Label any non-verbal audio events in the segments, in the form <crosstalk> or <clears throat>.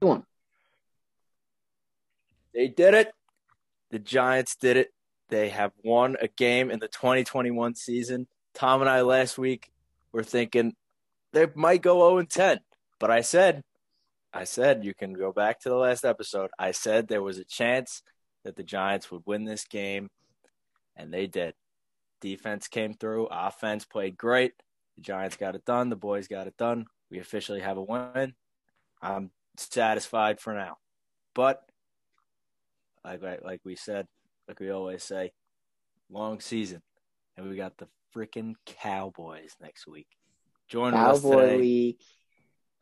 One. They did it. The Giants did it. They have won a game in the 2021 season. Tom and I last week were thinking they might go 0 and 10, but I said, I said you can go back to the last episode. I said there was a chance that the Giants would win this game, and they did. Defense came through. Offense played great. The Giants got it done. The boys got it done. We officially have a win. I'm satisfied for now, but like like we said, like we always say, long season, and we got the freaking Cowboys next week. Joining us Cowboy today, week.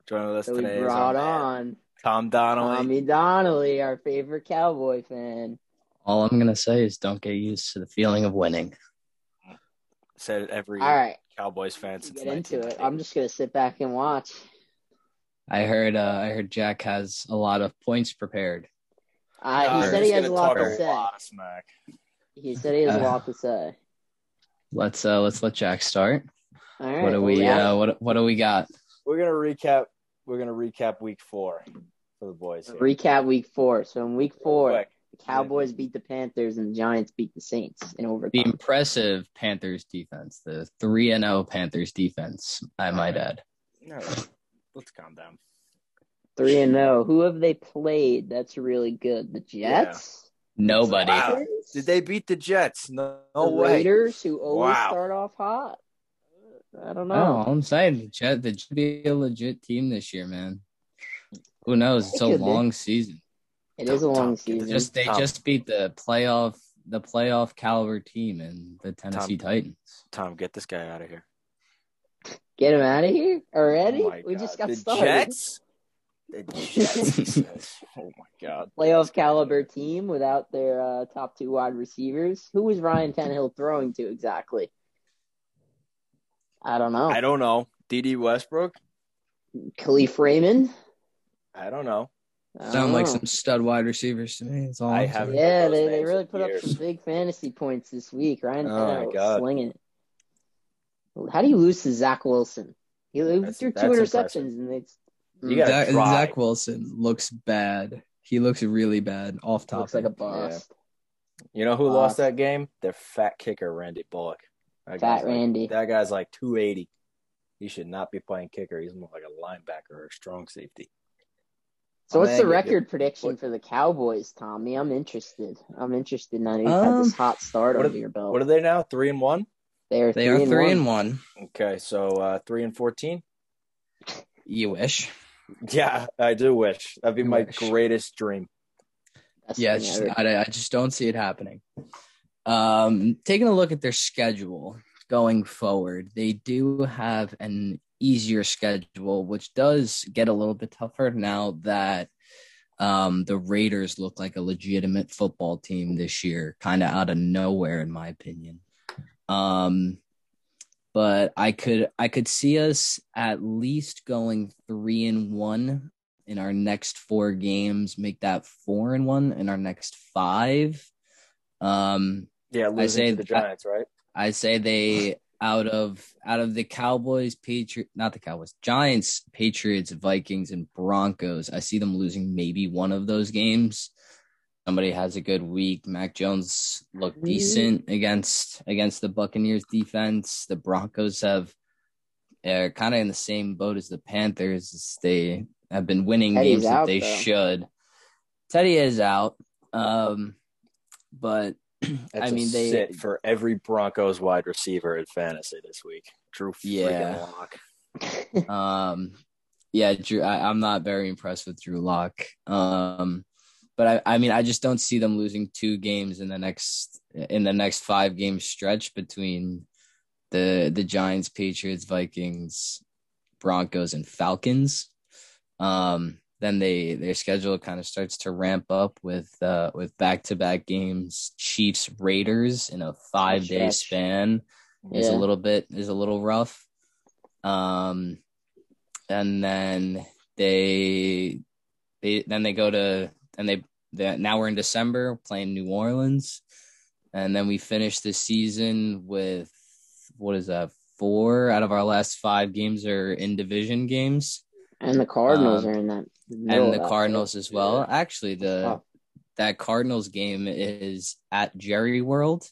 joining us So today is brought our on Tom Donnelly. Tommy Donnelly, our favorite Cowboy fan. All I'm gonna say is don't get used to the feeling of winning. Said it every All right, Cowboys fan since get into it. I'm just gonna sit back and watch. I heard uh, I heard Jack has a lot of points prepared. Uh, he we're said he has a lot talk to a say. lot. He said he has a Uh, lot to say. Let's uh let's let Jack start. All right. What do we uh what what do we got? We're gonna recap. We're gonna recap week four for the boys. Here. Recap week four. So in week four, quick. The Cowboys beat the Panthers and the Giants beat the Saints in overtime. The impressive Panthers defense, the three and zero Panthers defense. I might add. No, let's calm down. Three and zero. Who have they played? That's really good. The Jets. Nobody. Wow. Did they beat the Jets? No, no the way. Raiders, who always Wow. start off hot. I don't know. all I'm saying the Jet the Jets be a legit team this year, man. Who knows? It's a could be. long season. It is a long Tom, season. Just they Tom. just beat the playoff the playoff caliber team and the Tennessee Tom. Titans. Tom, get this guy out of here. Get him out of here already. Oh we just got the started. Jets. The <laughs> Jets. Oh my God. Playoff caliber team without their uh, top two wide receivers. Who was Ryan Tannehill throwing to exactly? I don't know. I don't know. D.D. Westbrook. Kalif Raymond. I don't know. I don't Sound like some stud wide receivers to me. That's all I haven't- Yeah, they, they really in put up some big fantasy points this week. Ryan Oh, my Tannehill God. slinging it. How do you lose to Zach Wilson? He he That's- threw two interceptions impressive. and it's Zach. Zach Wilson looks bad. He looks really bad off top. looks like a bust. You know who Uh, lost that game? Their fat kicker, Randy Bullock. That Fat guy's like- Randy. that guy's like 280. He should not be playing kicker. He's more like a linebacker or a strong safety. So what's the record prediction what- for the Cowboys, Tommy? I'm interested. I'm interested now. that You've had Um, this hot start what under are- your belt. What are they now? Three and one. they are They three are and three one. and one. Okay, so uh, three and fourteen. You wish. Yeah, I do wish that'd be You my wish. greatest dream. Best Yeah, it's just. I, I just don't see it happening. Um, taking a look at their schedule going forward, they do have an easier schedule, which does get a little bit tougher now that um, the Raiders look like a legitimate football team this year, kind of out of nowhere, in my opinion. Um, but I could I could see us at least going three and one in our next four games, make that four and one in our next five. Um, Yeah, losing say to the Giants, right? I say they out of out of the Cowboys, Patriot, not the Cowboys, Giants, Patriots, Vikings, and Broncos. I see them losing maybe one of those games. Somebody has a good week. Mac Jones looked Mhm. decent against against the Buccaneers defense. The Broncos have are kind of in the same boat as the Panthers. They have been winning Teddy's games that they though. should. Teddy is out, um, but <clears throat> I mean they sit for every Broncos wide receiver in fantasy this week. Drew Yeah. Lock. <laughs> Um, yeah, Drew. I, I'm not very impressed with Drew Lock. Um, but I, I mean, I just don't see them losing two games in the next in the next five game stretch between the the Giants, Patriots, Vikings, Broncos, and Falcons. Um, then they their schedule kind of starts to ramp up with uh with back to back games, Chiefs, Raiders in a five day span is a little bit is a little rough. Um, and then they they then they go to and they they now we're in December playing New Orleans. and then we finish the season with what is that? Four out of our last five games are in division games, And the Cardinals Um, are in that. Middle and the Cardinals as well. Yeah. Actually, the Oh. that Cardinals game is at Jerry World.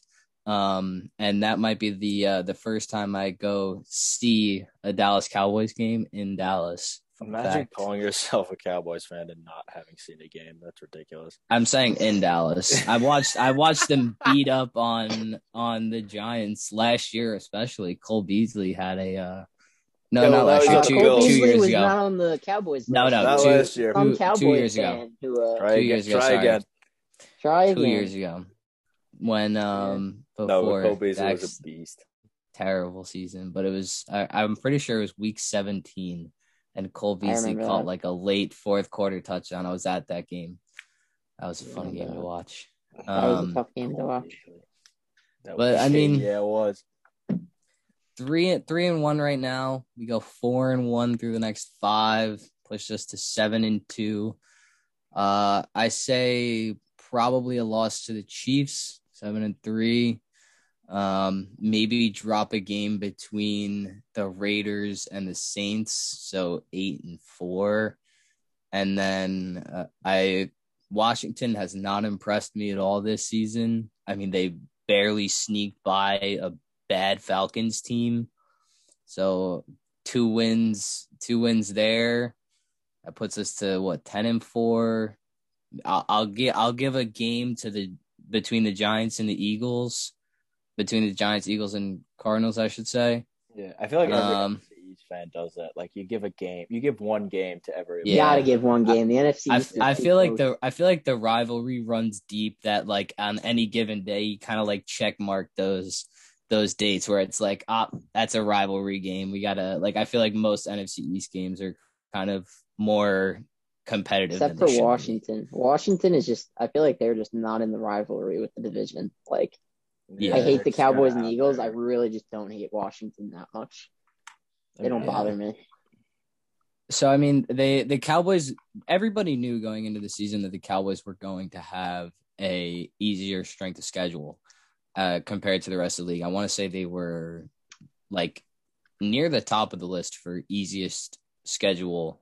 Um, and that might be the uh, the first time I go see a Dallas Cowboys game in Dallas. Imagine fact. calling yourself a Cowboys fan and not having seen a game. That's ridiculous. I'm saying in Dallas. I watched I watched them <laughs> beat up on on the Giants last year, especially Cole Beasley had a uh no, Yeah, not last year, was- two, Cole two Beasley years was ago. not on the Cowboys. No, no, Not two, last year. Some two- two years ago. who uh, Try Two again. years ago, Try sorry. again. try two years ago. When um No, but before Cole Beasley was a beast. terrible season, but it was I, I'm pretty sure it was week 17, and Cole I Beasley caught that. like a late fourth quarter touchdown. I was at that game. That was a fun Remember game to that. watch. That was Um, a tough game to watch. But, was- I mean- yeah, it was. Three three and one right now. We go four and one through the next five, push us to seven and two. Uh, I say probably a loss to the Chiefs, seven and three. Um, maybe drop a game between the Raiders and the Saints, so eight and four. And then uh, I Washington has not impressed me at all this season. I mean, they barely sneaked by a bad Falcons team. So two wins, two wins there. That puts us to what ten and four. I'll, I'll give I'll give a game to the between the Giants and the Eagles, between the Giants, Eagles, and Cardinals, I should say. Yeah, I feel like every Um, NFC East fan does that. Like you give a game, you give one game to every. You Yeah. gotta give one game. The NFC. I, East is I feel like close. the I feel like the rivalry runs deep. That like on any given day, you kind of like check mark those those dates where it's like, ah, that's a rivalry game. We gotta like. I feel like most NFC East games are kind of more competitive. except for they should be. Washington. Washington is just. I feel like they're just not in the rivalry with the division. Like Yeah, I hate the Cowboys and out Eagles. I really just don't hate Washington that much. They don't Yeah. bother me. So I mean, they the Cowboys. Everybody knew going into the season that the Cowboys were going to have a easier strength of schedule uh, compared to the rest of the league. I want to say they were like near the top of the list for easiest schedule.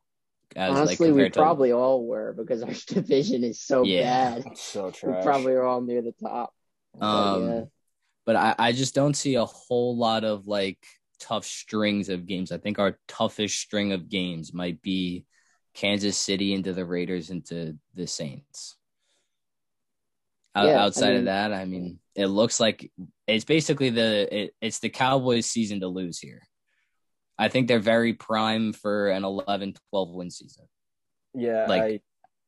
As, like, Honestly, we to- probably all were because our <laughs> division is so Yeah. bad. It's so true. We probably are all near the top. But, Um, yeah. but I, I just don't see a whole lot of like tough strings of games. I think our toughest string of games might be Kansas City into the Raiders into the Saints. O- Yeah, I outside mean- of that, I mean, it looks like it's basically the it, it's the Cowboys' season to lose here. I think they're very prime for an 11, 12 win season yeah, like, I,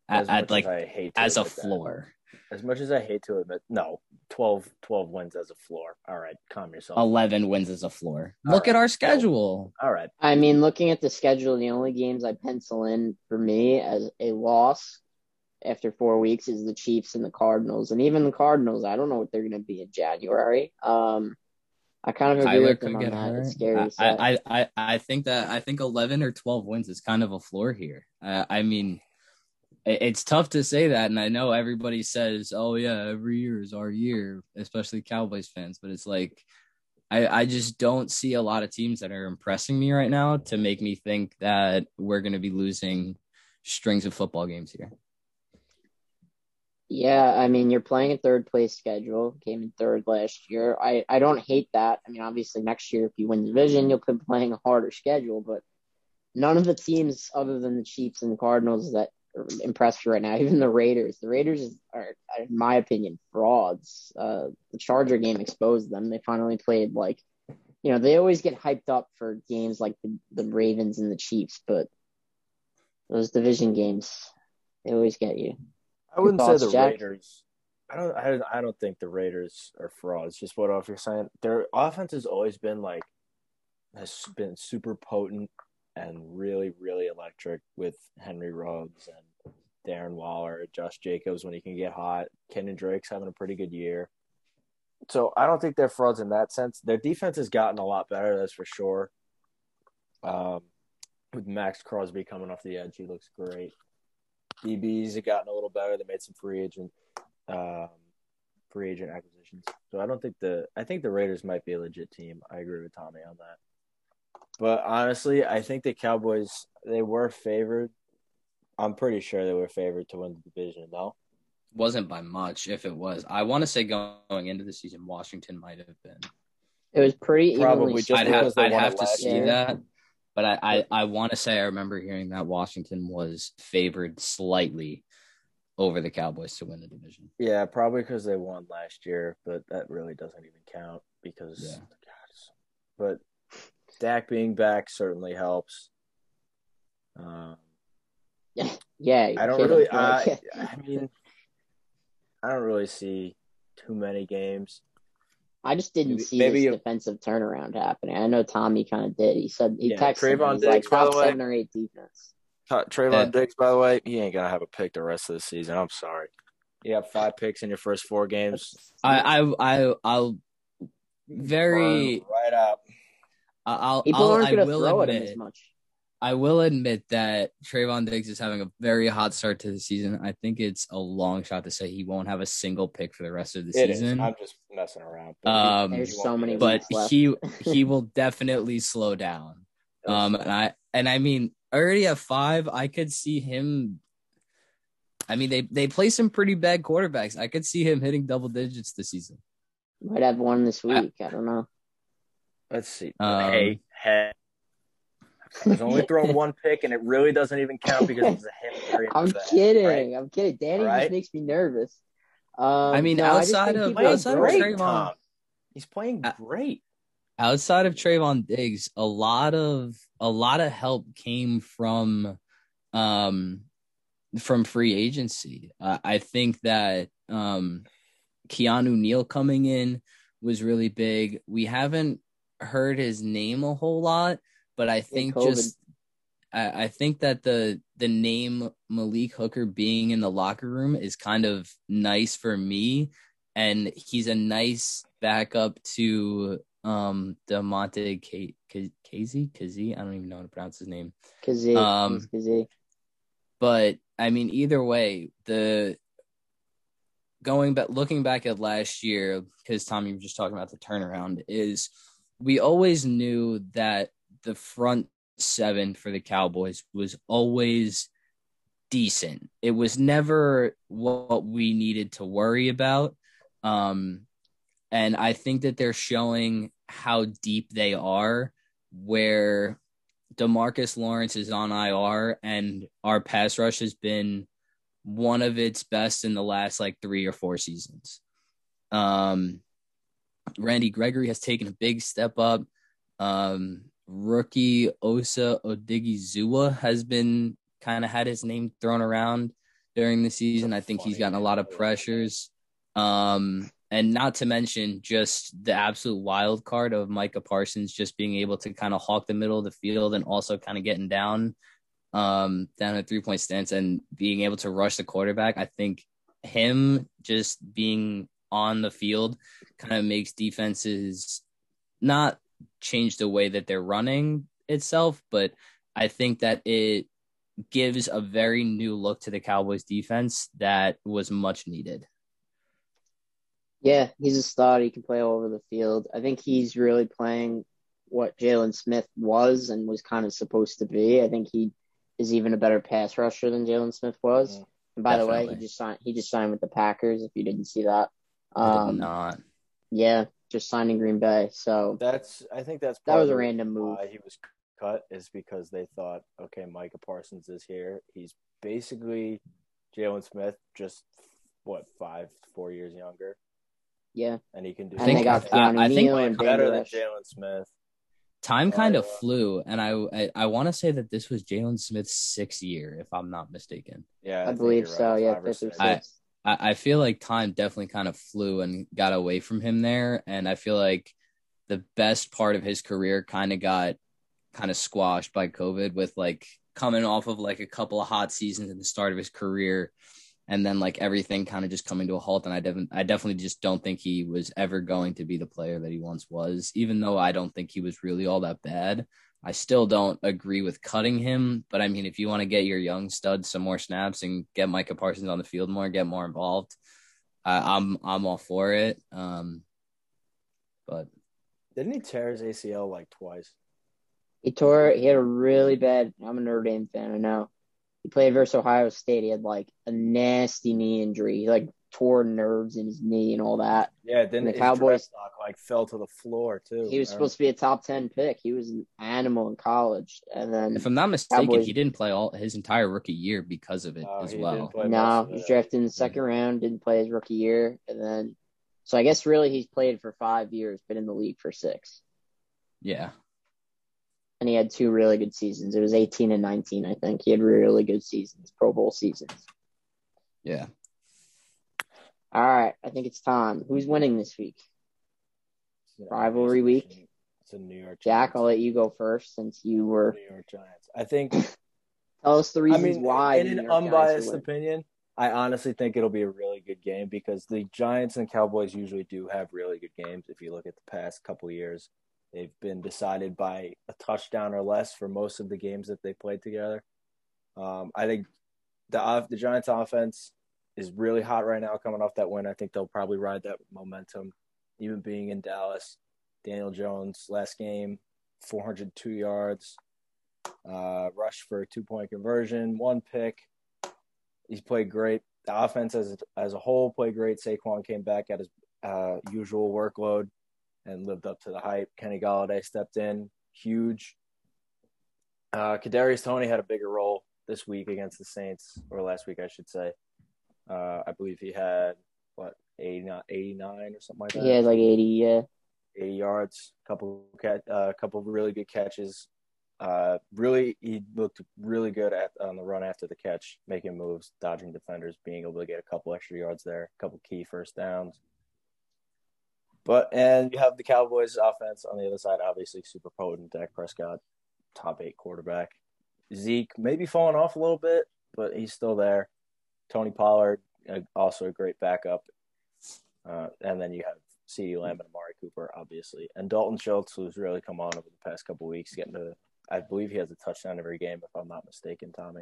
at, as at, much like as I hate to as a admit that. floor. As much as I hate to admit, no, 12, 12 wins as a floor. All right, calm yourself. 11 wins as a floor. All Look right. at our schedule. All right, I mean, looking at the schedule, the only games I pencil in for me as a loss after four weeks is the Chiefs and the Cardinals. And even the Cardinals, I don't know what they're going to be in January. Um, I kind of agree Tyler with them on that. hurt. It's scary. I, I, I, I think that I think eleven or twelve wins is kind of a floor here. Uh, I mean, it- it's tough to say that, and I know everybody says, "Oh yeah, every year is our year," especially Cowboys fans. But it's like, I, I just don't see a lot of teams that are impressing me right now to make me think that we're going to be losing strings of football games here. Yeah, I mean, you're playing a third place schedule. Came in third last year. I, I don't hate that. I mean, obviously, next year, if you win the division, you'll be playing a harder schedule. But none of the teams, other than the Chiefs and the Cardinals, that impressed you right now, <laughs> even the Raiders. The Raiders are, in my opinion, frauds. Uh, the Charger game exposed them. They finally played like, you know, they always get hyped up for games like the, the Ravens and the Chiefs, but those division games, they always get you. I wouldn't thoughts, say the Jack? Raiders. I don't. I, don't- I don't think the Raiders are frauds. Just what off you're saying. Their offense has always been like has been super potent and really, really electric with Henry Ruggs and Darren Waller, Josh Jacobs when he can get hot. Kenyan Drake's having a pretty good year. So I don't think they're frauds in that sense. Their defense has gotten a lot better, that's for sure. Um, with Maxx Crosby coming off the edge, he looks great. DBs have gotten a little better. They made some free agent um, free agent acquisitions. So I don't think the I think the Raiders might be a legit team. I agree with Tommy on that. But honestly, I think the Cowboys they were favored. I'm pretty sure they were favored to win the division, though. Wasn't by much. If it was, I want to say going into the season, Washington might have been. It was pretty Probably evenly just I'd have because they I'd won have to last see year. that, but I I, I want to say I remember hearing that Washington was favored slightly over the Cowboys to win the division. Yeah, probably because they won last year, but that really doesn't even count because. Yeah. God, but Dak being back certainly helps. Um, <laughs> Yeah, you're I don't kidding. really. <laughs> I, I mean, I don't really see too many games. I just didn't maybe- see maybe this you- defensive turnaround happening. I know Tommy kind of did. He said he Yeah, texted me. Trevon He's like Diggs, by top the way. seven or eight defense. Ta- Trevon Yeah. Diggs, by the way, he ain't gonna have a pick the rest of the season. I'm sorry. You have five picks in your first four games. I I I I'll very Burn right up. I'll People I'll, aren't I going to will throw at him as much. I will admit that Trevon Diggs is having a very hot start to the season. I think it's a long shot to say he won't have a single pick for the rest of the It is. season. I'm just messing around. but Um, There's so many but left. he he <laughs> will definitely slow down. Um, and I and I mean, already at five, I could see him. I mean, they they play some pretty bad quarterbacks. I could see him hitting double digits this season. Might have one this week. I don't know. Let's see. Um, hey, hey. He's only <laughs> thrown one pick, and it really doesn't even count because it's a hit. <laughs> I'm into that, kidding. right? I'm kidding. Danny Right? just makes me nervous. Um, I mean, no, outside think of- people Playing outside of throw it. great, Trevon- Tom. He's playing Uh, great. outside of Trevon Diggs, a lot of a lot of help came from um from free agency. Uh, I think that um Keanu Neal coming in was really big. We haven't heard his name a whole lot, but I think just I, I think that the the name Malik Hooker being in the locker room is kind of nice for me, and he's a nice backup to um Damontae K- K- Casey Kazee. I don't even know how to pronounce his name. Kazee. Um, Kazee. But I mean, either way, the going back, looking back at last year, because Tom, you were just talking about the turnaround, is we always knew that the front seven for the Cowboys was always decent. It was never what we needed to worry about. Um, and I think that they're showing how deep they are, where DeMarcus Lawrence is on IR and our pass rush has been one of its best in the last like three or four seasons. Um, Randy Gregory has taken a big step up. Um, rookie Osa Odighizuwa has been kind of had his name thrown around during the season. I think he's gotten a lot of pressures. Um, and not to mention just the absolute wild card of Micah Parsons just being able to kind of hawk the middle of the field and also kind of getting down um down a three point stance and being able to rush the quarterback. I think him just being on the field kind of makes defenses not change the way that they're running itself, but I think that it gives a very new look to the Cowboys defense that was much needed. Yeah, he's a stud. He can play all over the field. I think he's really playing what Jaylon Smith was and was kind of supposed to be. I think he is even a better pass rusher than Jaylon Smith was. Mhm. And by the way, he just signed. He just signed with the Packers. If you didn't see that, I did um, not. yeah, just signing Green Bay. So That's I think that's that was a random move. Why he was cut is because they thought, okay, Micah Parsons is here. He's basically Jaylon Smith, just what five, four years younger, Yeah, and he can do. and think- they got uh, I think- Neal and better than Jaylon Smith. Time kind of Uh, flew, and I I, I want to say that this was Jaylon Smith's sixth year, if I'm not mistaken. Yeah, I, think believe so. right. Yeah, Five fifth or six. I- sixth. I, I feel like time definitely kind of flew and got away from him there, and I feel like the best part of his career kind of got kind of squashed by COVID with like coming off of like a couple of hot seasons at the start of his career, and then like everything kind of just coming to a halt. And I definitely, I definitely just don't think he was ever going to be the player that he once was, even though I don't think he was really all that bad. I still don't agree with cutting him, but I mean, if you want to get your young stud some more snaps and get Micah Parsons on the field more, get more involved, I, I'm I'm all for it. Um, but Didn't he tear his ACL like twice? He tore. He had a really bad. I'm a Notre Dame fan. I know. He played versus Ohio State. He had like a nasty knee injury. He like tore nerves in his knee and all that. Yeah, then the his Cowboys- stock like fell to the floor too. He was I supposed to be a top ten pick. He was an animal in college, and then if I'm not mistaken, Cowboys- he didn't play all his entire rookie year because of it No, as well. didn't play most no, of he was drafted in the second round. Didn't play his rookie year, and then so I guess really he's played for five years, been in the league for six, Yeah, and he had two really good seasons. It was 18 and 19, I think. He had really good seasons, Pro Bowl seasons. yeah. All right, I think it's time. Who's winning this week? Rivalry week. It's a New York Jack, I'll let you go first since you were. New York Giants. I think. <laughs> Tell us the I reasons mean, why. in an Giants unbiased opinion, I honestly think it'll be a really good game because the Giants and Cowboys usually do have really good games. If you look at the past couple of years, they've been decided by a touchdown or less for most of the games that they played together. Um, I think the the Giants offense is really hot right now, coming off that win. I think they'll probably ride that momentum, even being in Dallas. Daniel Jones last game, 402 yards, uh, rush for a two point conversion, one pick. He's played great. The offense as as a whole played great. Saquon came back at his uh, usual workload and lived up to the hype. Kenny Golladay stepped in, huge. Uh, Kadarius Toney had a bigger role this week against the Saints, or last week, I should say. Uh, I believe he had what 89, 89 or something like that. He had like 80. Yeah, 80 yards, couple cat, uh, couple of really good catches. Uh, really, he looked really good at on the run after the catch, making moves, dodging defenders, being able to get a couple extra yards there, a couple key first downs. But and you have the Cowboys offense on the other side, obviously super potent. Dak Prescott, top eight quarterback. Zeke maybe falling off a little bit, but he's still there. Tony Pollard, uh, also a great backup. Uh, and then you have CeeDee Lamb and Amari Cooper, obviously, and Dalton Schultz, who's really come on over the past couple weeks, getting to. I believe he has a touchdown every game, if I'm not mistaken, Tommy.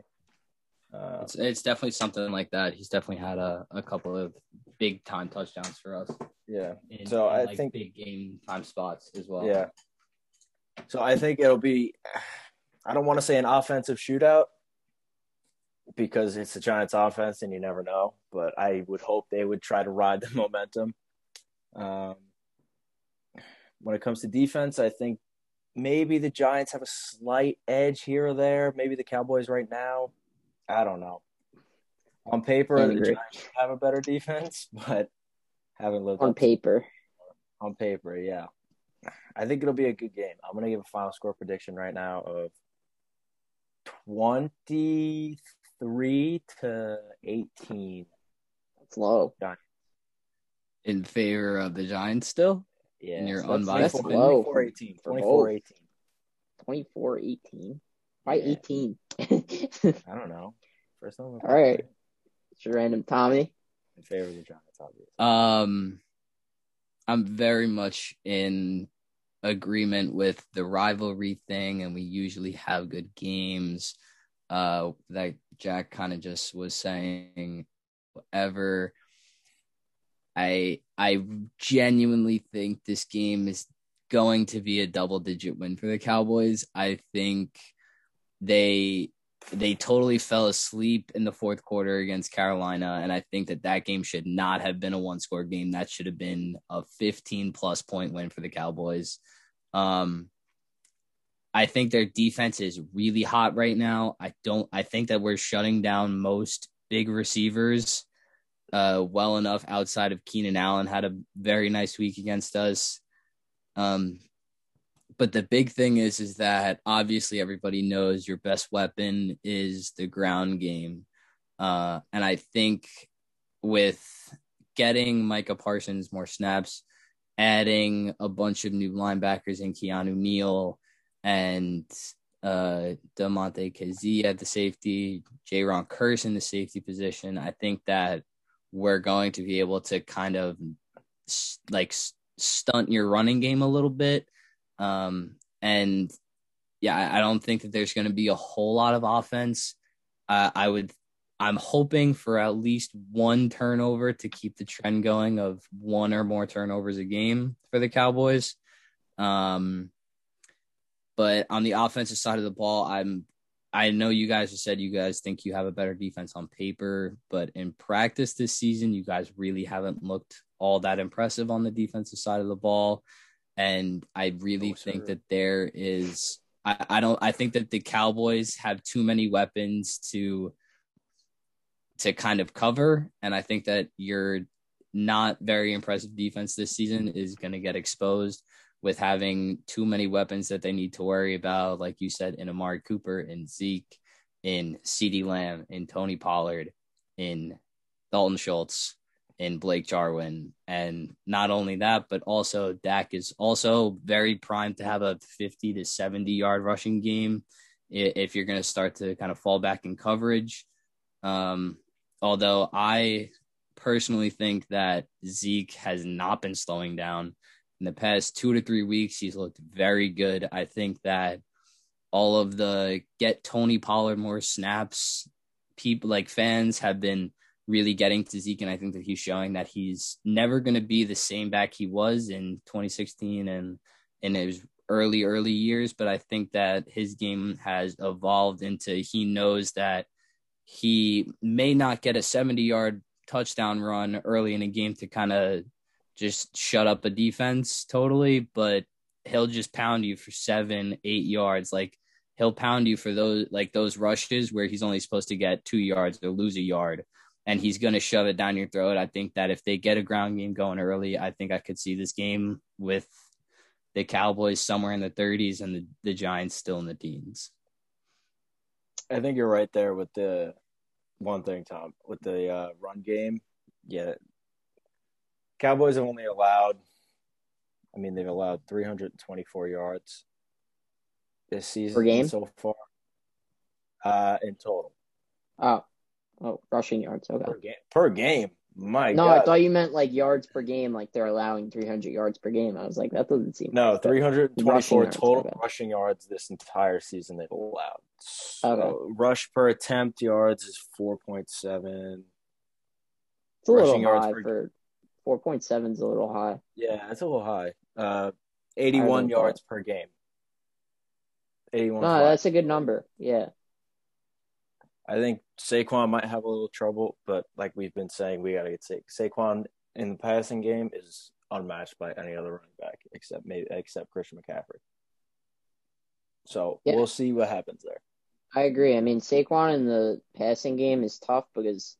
Uh, It's it's definitely something like that. He's definitely had a, a couple of big time touchdowns for us. yeah, In, So in, I like, think- big game time spots as well. yeah. So I think it'll be. I don't want to say an offensive shootout because it's the Giants' offense, and you never know. But I would hope they would try to ride <laughs> the momentum. Um, when it comes to defense, I think maybe the Giants have a slight edge here or there. Maybe the Cowboys right now. I don't know. On paper, the. Giants have a better defense, <laughs> but haven't lived on to paper. on paper, yeah. I think it'll be a good game. I'm gonna give a final score prediction right now of twenty three to eighteen. That's low. In favor of the Giants still? Yeah, And you're so that's unbiased 24 opinion? 24 18. For 24 18. 24 18. Why Yeah. 18? <laughs> I don't know. First one. All right. It's your random Tommy. In favor of the Giants, obviously. Um, I'm very much in agreement with the rivalry thing, and we usually have good games. Uh, that Jack kind of just was saying, whatever. I I genuinely think this game is going to be a double digit win for the Cowboys. I think they they totally fell asleep in the fourth quarter against Carolina, and I think that that game should not have been a one score game. That should have been a 15 plus point win for the Cowboys. Um, I think their defense is really hot right now. I don't. I think that we're shutting down most big receivers uh, well enough outside of Keenan Allen had a very nice week against us. Um, but the big thing is is that obviously everybody knows your best weapon is the ground game. Uh, and I think with getting Micah Parsons more snaps, adding a bunch of new linebackers in Keanu Neal and uh Damontae Kazee at the safety, Jayron Kearse in the safety position, I think that we're going to be able to kind of like stunt your running game a little bit. Um, and yeah, I I don't think that there's going to be a whole lot of offense. Uh, I would I'm hoping for at least one turnover to keep the trend going of one or more turnovers a game for the Cowboys. Um, but on the offensive side of the ball, I'm I know you guys have said you guys think you have a better defense on paper, but in practice this season, you guys really haven't looked all that impressive on the defensive side of the ball. And I really oh, think that there is I, I don't I think that the Cowboys have too many weapons to to kind of cover. And I think that your not very impressive defense this season is going to get exposed with having too many weapons that they need to worry about, like you said, in Amari Cooper, in Zeke, in CeeDee Lamb, in Tony Pollard, in Dalton Schultz, in Blake Jarwin. And not only that, but also Dak is also very primed to have a 50 to 70 yard rushing game if you're going to start to kind of fall back in coverage. Um, although I personally think that Zeke has not been slowing down in the past two to three weeks. He's looked very good. I think that all of the get Tony Pollard more snaps, people like fans have been really getting to Zeke, and I think that he's showing that he's never going to be the same back he was in 2016 and in his early early years. But I think that his game has evolved into he knows that he may not get a 70 yard touchdown run early in a game to kind of just shut up a defense totally, but he'll just pound you for seven, eight yards. Like he'll pound you for those like those rushes where he's only supposed to get two yards or lose a yard and he's to shove it down your throat. I think that if they get a ground game going early, I think I could see this game with the Cowboys somewhere in the 30s and the, the Giants still in the teens. I think you're right there with the one thing, Tom, with the uh, run game. Yeah, Cowboys have only allowed, I mean, they've allowed 324 yards this season per game so far, uh, in total. Oh, oh, rushing yards. Okay. Per game. Per game. My no, God. I thought you meant like yards per game, like they're allowing 300 yards per game. I was like, that doesn't seem. No, 324 total okay. rushing yards this entire season they've allowed. So okay. rush per attempt yards is 4.7. It's a rushing little high per... for 4.7 is a little high. Yeah, it's a little high. Uh, 81 yards per game. 81. No, that's a good number. Yeah. I think Saquon might have a little trouble, but like we've been saying, we got to get Sa- Saquon in the passing game is unmatched by any other running back except maybe except Christian McCaffrey. So yeah. we'll see what happens there. I agree. I mean, Saquon in the passing game is tough because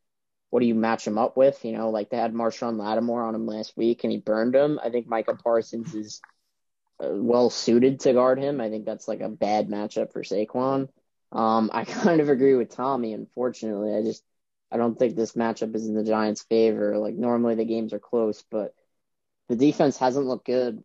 what do you match him up with? You know, like they had Marshon Lattimore on him last week and he burned him. I think Micah Parsons is uh, well suited to guard him. I think that's like a bad matchup for Saquon. Um, <laughs> I kind of agree with Tommy. Unfortunately, I just I don't think this matchup is in the Giants' favor. Like normally the games are close, but the defense hasn't looked good,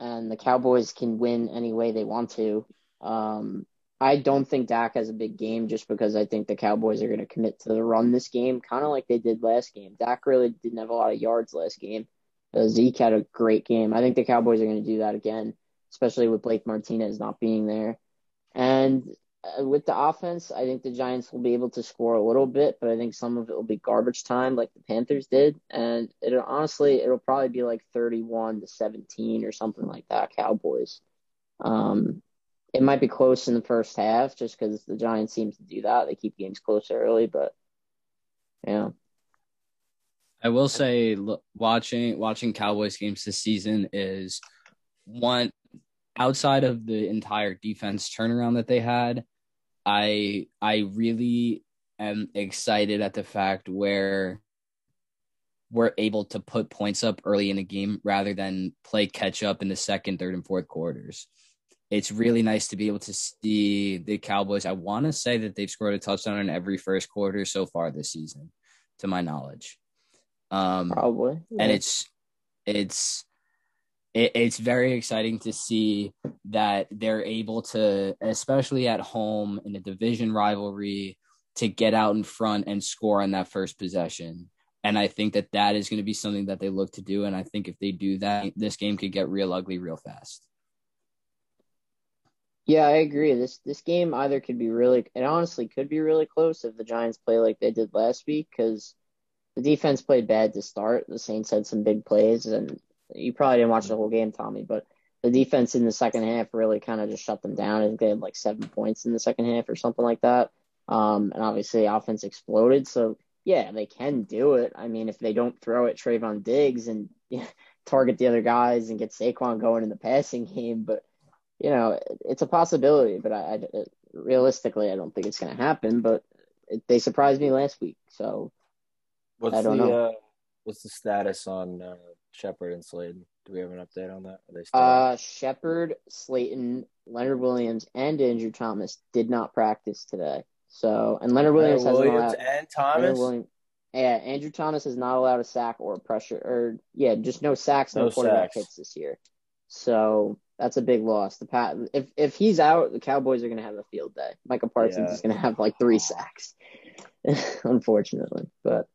and the Cowboys can win any way they want to. Um, I don't think Dak has a big game just because I think the Cowboys are going to commit to the run this game, kind of like they did last game. Dak really didn't have a lot of yards last game. Uh, Zeke had a great game. I think the Cowboys are going to do that again, especially with Blake Martinez not being there. And uh, with the offense, I think the Giants will be able to score a little bit, but I think some of it will be garbage time, like the Panthers did. And it honestly, it'll probably be like 31 to 17 or something like that, Cowboys. Um, it might be close in the first half, just because the Giants seem to do that. They keep games close early, but yeah. I will say, watching watching Cowboys games this season is one outside of the entire defense turnaround that they had I I really am excited at the fact where we're able to put points up early in the game rather than play catch up in the second, third, and fourth quarters. It's really nice to be able to see the Cowboys. I want to say that they've scored a touchdown in every first quarter so far this season, to my knowledge. Um, Probably, yeah. and it's it's it, it's very exciting to see that they're able to, especially at home in a division rivalry, to get out in front and score on that first possession. And I think that that is going to be something that they look to do. And I think if they do that, this game could get real ugly real fast. Yeah, I agree. This this game either could be really, it honestly could be really close if the Giants play like they did last week because the defense played bad to start. The Saints had some big plays, and you probably didn't watch the whole game, Tommy, but the defense in the second half really kind of just shut them down. I think they had like seven points in the second half or something like that. Um, and obviously offense exploded. So yeah, they can do it. I mean, if they don't throw at Trevon Diggs and <laughs> target the other guys and get Saquon going in the passing game, but you know, it's a possibility. But I, I realistically, I don't think it's going to happen. But it, they surprised me last week, so what's I don't the, know. Uh, what's the status on uh, Shepard and Slayton? Do we have an update on that? Are they still Uh, Shepard, Slayton, Leonard Williams, and Andrew Thomas did not practice today. So, and Leonard Williams Leonard Williams allowed. and Thomas? Williams, yeah, Andrew Thomas is not allowed a sack or pressure, or yeah, just no sacks, no, No quarterback sacks. hits this year. So that's a big loss. The Pat, if if he's out, the Cowboys are going to have a field day. Michael Parsons Yeah. is going to have like three sacks, <laughs> unfortunately. But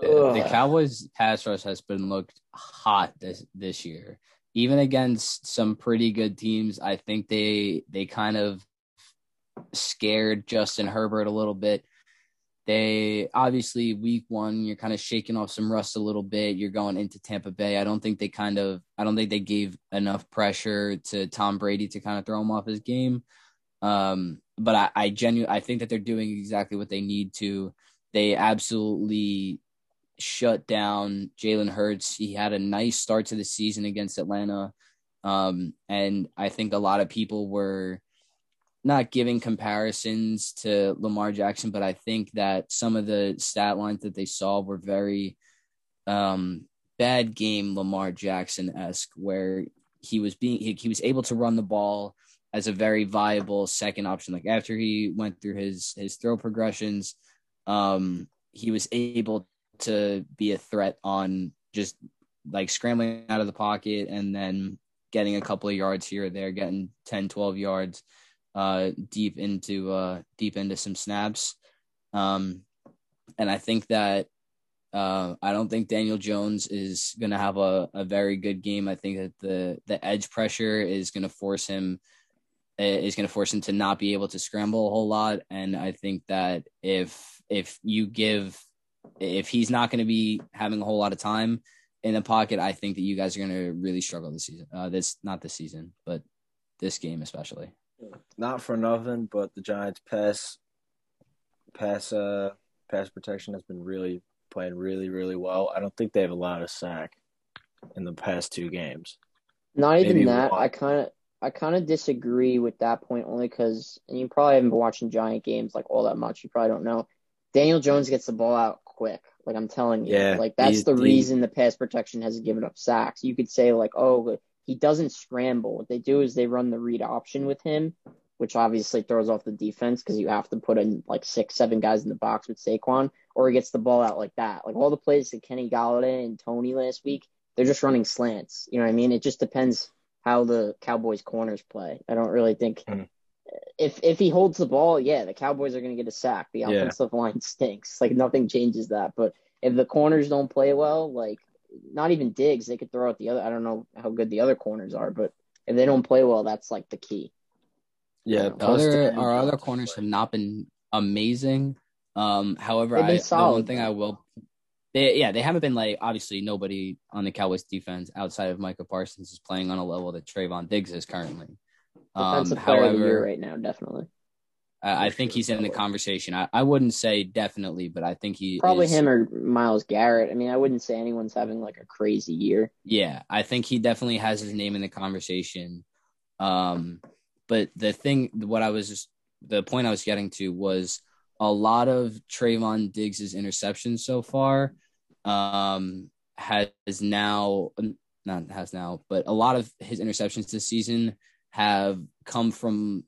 The, the. Cowboys pass rush has been looked hot this this year. Even against some pretty good teams, I think they they kind of scared Justin Herbert a little bit. They obviously week one, you're kind of shaking off some rust a little bit. You're going into Tampa Bay. I don't think they kind of I don't think they gave enough pressure to Tom Brady to kind of throw him off his game. Um, but I, I genuinely I think that they're doing exactly what they need to. They absolutely shut down Jalen Hurts. He had a nice start to the season against Atlanta. Um, and I think a lot of people were not giving comparisons to Lamar Jackson, but I think that some of the stat lines that they saw were very um, bad game Lamar Jackson esque, where he was being he, he was able to run the ball as a very viable second option. Like after he went through his his throw progressions, um, he was able to be a threat on just like scrambling out of the pocket and then getting a couple of yards here or there, getting 10, 12 yards uh, deep into uh, deep into some snaps. Um, and I think that uh, I don't think Daniel Jones is going to have a, a very good game. I think that the the edge pressure is going to force him is going to force him to not be able to scramble a whole lot. And I think that if if you give if he's not going to be having a whole lot of time in the pocket, I think that you guys are going to really struggle this season. Uh, this not this season, but this game especially. Not for nothing, but the Giants pass pass uh pass protection has been really playing really, really well. I don't think they've allowed a sack in the past two games. Not even Maybe that. one. I kind of I kind of disagree with that point only because and you probably haven't been watching Giant games like all that much. You probably don't know. Daniel Jones gets the ball out quick. Like I'm telling you, Yeah, like that's the reason the pass protection hasn't given up sacks. You could say like, oh, he doesn't scramble. What they do is they run the read option with him, which obviously throws off the defense because you have to put in like six, seven guys in the box with Saquon, or he gets the ball out like that. Like all the plays to Kenny Golladay and Toney last week, they're just running slants. You know what I mean? It just depends how the Cowboys corners play. I don't really think Hmm. if if he holds the ball, yeah, the Cowboys are going to get a sack. The Yeah. offensive line <laughs> stinks. Like nothing changes that. But if the corners don't play well, like not even Diggs, they could throw out the other. I don't know how good the other corners are, but if they don't play well, that's like the key. Yeah, The The plus other our other corners have not been amazing. Um, however, I the one thing. I will, they yeah they haven't been like obviously nobody on the Cowboys defense outside of Micah Parsons is playing on a level that Trevon Diggs is currently. Um, Defensive player of the year however, right now, definitely. I, I think sure, he's in the probably. conversation. I, I wouldn't say definitely, but I think he Probably is- him or Myles Garrett. I mean, I wouldn't say anyone's having like a crazy year. Yeah, I think he definitely has his name in the conversation. Um, but the thing, what I was just, the point I was getting to was a lot of Trevon Diggs's interceptions so far um, has now, not has now, but a lot of his interceptions this season have come from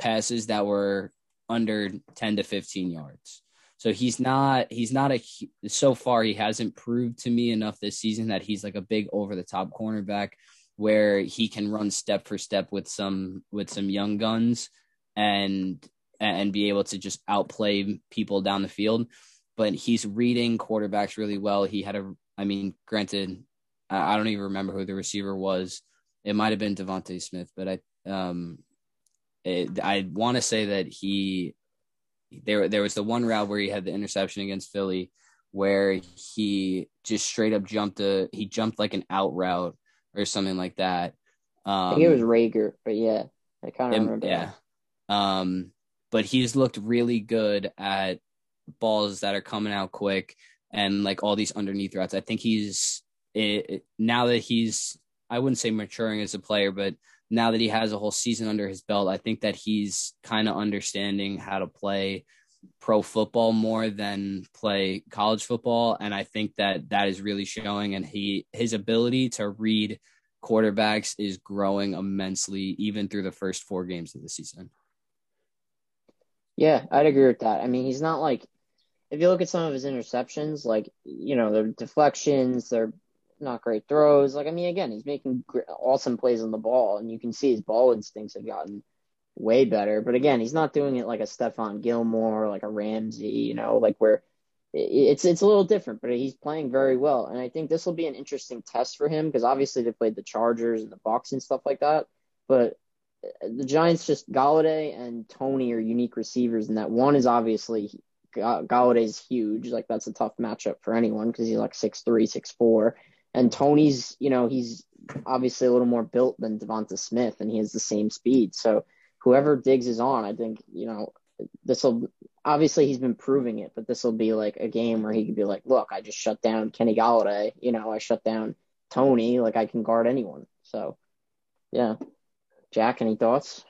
passes that were under 10 to 15 yards. So he's not he's not a so far he hasn't proved to me enough this season that he's like a big over the top cornerback where he can run step for step with some with some young guns and and be able to just outplay people down the field. But he's reading quarterbacks really well. He had a I mean, granted, I don't even remember who the receiver was. It might have been DeVonta Smith, but I um it, I want to say that he there there was the one route where he had the interception against Philly where he just straight up jumped a he jumped like an out route or something like that. Um, I think it was Reagor, but yeah, I kind of remember. Yeah. Um, but he's looked really good at balls that are coming out quick and like all these underneath routes. I think he's it, now that he's I wouldn't say maturing as a player, but now that he has a whole season under his belt, I think that he's kind of understanding how to play pro football more than play college football and I think that that is really showing and he his ability to read quarterbacks is growing immensely even through the first 4 games of the season. Yeah, I'd agree with that. I mean, he's not like if you look at some of his interceptions, like you know, they're deflections, they're not great throws. Like I mean, again, he's making awesome plays on the ball, and you can see his ball instincts have gotten way better. But again, he's not doing it like a Stephon Gilmore, like a Ramsey, you know, like where it's it's a little different. But he's playing very well, and I think this will be an interesting test for him because obviously they played the Chargers and the Bucs and stuff like that. But uh, the Giants just Golladay and Toney are unique receivers, and that one is obviously Golladay's huge. Like that's a tough matchup for anyone because he's like six three, six four, and Toney's, you know he's obviously a little more built than DeVonta Smith, and he has the same speed. So whoever Diggs is on, I think you know this will obviously he's been proving it, but this will be like a game where he could be like, look, I just shut down Kenny Golladay. You know, I shut down Tony. Like I can guard anyone. So yeah. Jack, any thoughts?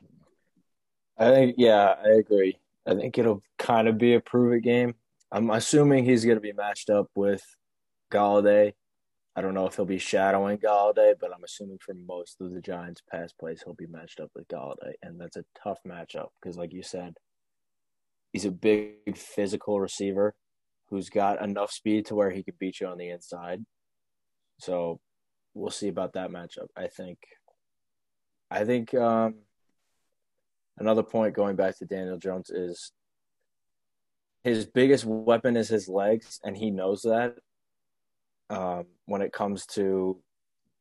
I think yeah, I agree. I think it'll kind of be a prove it game. I'm assuming he's going to be matched up with Golladay. I don't know if he'll be shadowing Golladay, but I'm assuming for most of the Giants' pass plays, he'll be matched up with Golladay, and that's a tough matchup because, like you said, he's a big physical receiver who's got enough speed to where he could beat you on the inside. So we'll see about that matchup. I think I think um, another point going back to Daniel Jones is his biggest weapon is his legs, and he knows that. Um, when it comes to,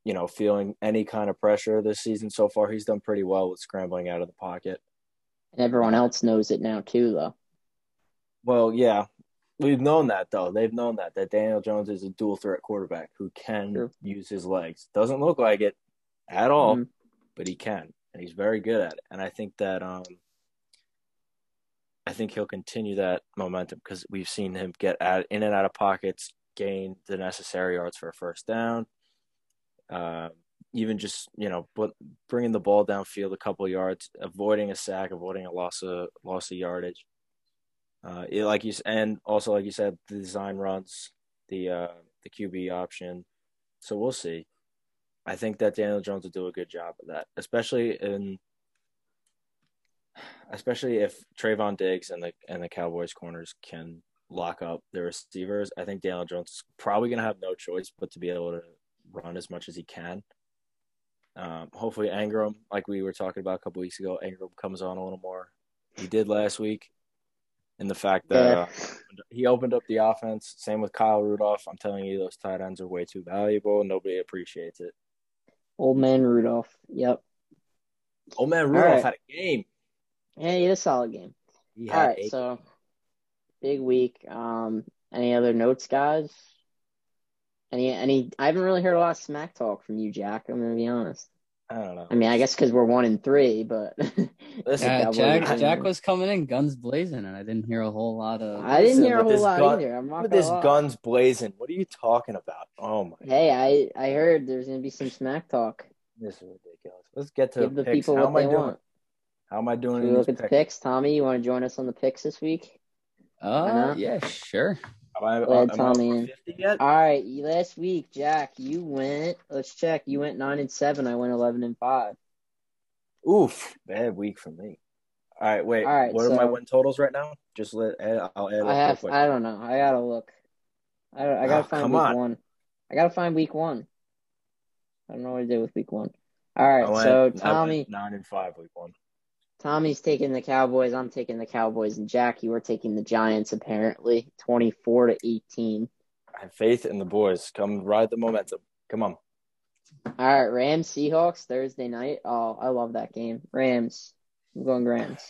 you know, feeling any kind of pressure this season so far, he's done pretty well with scrambling out of the pocket. And everyone else knows it now too, though. Well, yeah, we've known that though. They've known that that Daniel Jones is a dual threat quarterback who can True. use his legs. Doesn't look like it at all. Mm-hmm but he can, and he's very good at it. And I think that um, I think he'll continue that momentum because we've seen him get at in and out of pockets, gain the necessary yards for a first down. Uh, even just you know, but bringing the ball downfield a couple yards, avoiding a sack, avoiding a loss of loss of yardage. Uh, it, like you and also like you said, the design runs, the uh, the QB option. So we'll see. I think that Daniel Jones will do a good job of that, especially in especially if Trevon Diggs and the and the Cowboys corners can lock up their receivers. I think Daniel Jones is probably going to have no choice but to be able to run as much as he can. Um, hopefully, Engram, like we were talking about a couple weeks ago, Engram comes on a little more. He did last week, and the fact that uh, he opened up the offense. Same with Kyle Rudolph. I'm telling you, those tight ends are way too valuable. Nobody appreciates it. Old man Rudolph. Yep. Old man Rudolph right. had a game. Yeah, he had a solid game. All right, so big week. Um, any other notes, guys? Any any? I haven't really heard a lot of smack talk from you, Jack. I'm gonna be honest. I don't know. I mean, I guess because we're one in three, but <laughs> yeah, Jack Jack was coming in guns blazing, and I didn't hear a whole lot of. I didn't hear a whole lot gun, either. I'm not with this lie. guns blazing. What are you talking about? Oh my! Hey, I I heard there's gonna be some smack talk. This is ridiculous. Let's get to Give the, the people How what they doing? want. How am I doing? Should we look at picks? the picks, Tommy. You want to join us on the picks this week? Uh, uh-huh. yeah, sure. Uh, am I, Glad Tommy All right, last week, Jack, you went. Let's check. You went nine and seven. I went eleven and five. Oof, bad week for me. All right, wait. All right, what so, are my win totals right now? Just let I'll add. I have. I don't know. I gotta look. I I gotta oh, find week on. one. I gotta find week one. I don't know what to do with week one. All right, went, so Tommy nine and five week one. Tommy's taking the Cowboys. I'm taking the Cowboys, and Jack, you are taking the Giants. Apparently, twenty four to eighteen. I have faith in the boys. Come ride the momentum. Come on. All right, Rams Seahawks Thursday night. Oh, I love that game. Rams I'm going Rams.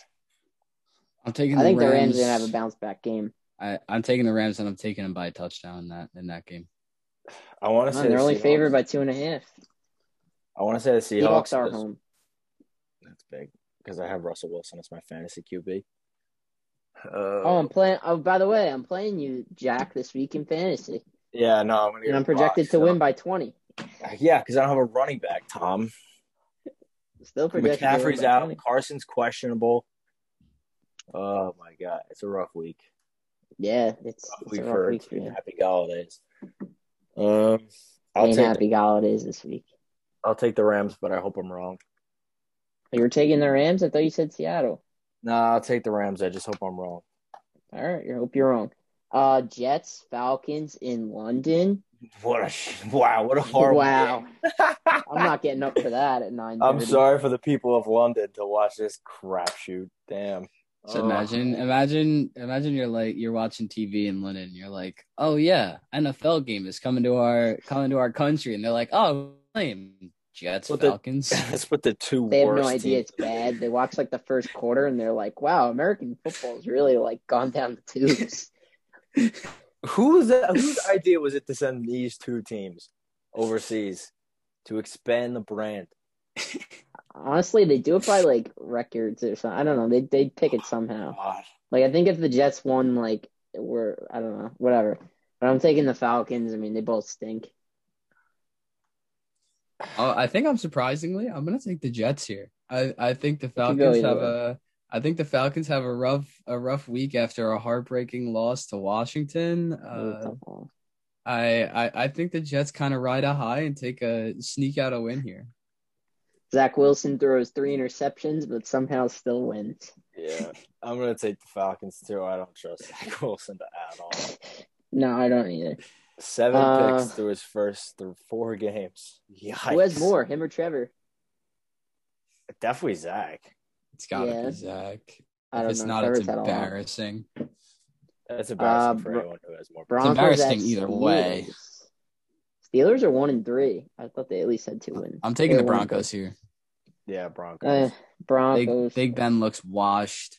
I'm taking. I think the the Rams Rams are gonna have a bounce back game. I, I'm taking the Rams, and I'm taking them by a touchdown in that in that game. I want to say they're the only Seahawks. favored by two and a half. I want to say the Seahawks, Seahawks. are home. That's big because I have Russell Wilson as my fantasy QB. Uh, Oh, I'm playing. Oh, by the way, I'm playing you, Jack, this week in fantasy, yeah, no, I'm gonna and I'm projected box, to so- win by 20. Yeah, because I don't have a running back, Tom. Still projected. to win McCaffrey's by out. 20. Carson's questionable. Oh my god, it's a rough week. Yeah, it's, Rough it's week a rough for week for you. Happy Holidays. Um, I'll Ain't take happy holidays this week. I'll take the Rams, but I hope I'm wrong. You were taking the Rams. I thought you said Seattle. No, I'll take the Rams. I just hope I'm wrong. All right, you hope you're wrong. Uh, Jets, Falcons in London. What a wow! What a horrible. Wow, game. I'm not getting up for that at <laughs> nine. I'm sorry for the people of London to watch this crapshoot. Damn. So Oh. imagine, imagine, imagine you're like you're watching TV in London. And you're like, oh yeah, NFL game is coming to our coming to our country, and they're like, oh, lame. Jets, What the- Falcons. <laughs> That's what the two They have worst no idea teams- it's bad. They watch like the first quarter and they're like, "Wow, American football's really like gone down the tubes." <laughs> Who was that? Whose idea was it to send these two teams overseas to expand the brand? Honestly, they do it by like records or something. I don't know. They they pick it somehow. Oh, God. Like I think if the Jets won, like were I don't know, whatever. But I'm taking the Falcons. I mean, they both stink. Oh, I think I'm surprisingly, I'm gonna take the Jets here. I, I think the Falcons have way. a I think the Falcons have a rough a rough week after a heartbreaking loss to Washington. Uh, I, I I think the Jets kind of ride a high and take a sneak out a win here. Zach Wilson throws three interceptions, but somehow still wins. Yeah, I'm gonna take the Falcons too. I don't trust Zach Wilson to at all. <laughs> No, I don't either. Seven Uh, picks through his first through four games. <laughs> Yikes. Who has more, him or Trevor? Definitely Zach. It's gotta Yeah. be Zach. I If don't it's know. not, Trevor's it's had a lot. embarrassing. That's embarrassing Uh, for anyone who has more. Broncos embarrassing at either way. Steelers. Steelers are one and three. I thought they at least had two wins. I'm taking They're the Broncos here. Yeah, three. Broncos. Uh, Big, Broncos. Big Ben looks washed.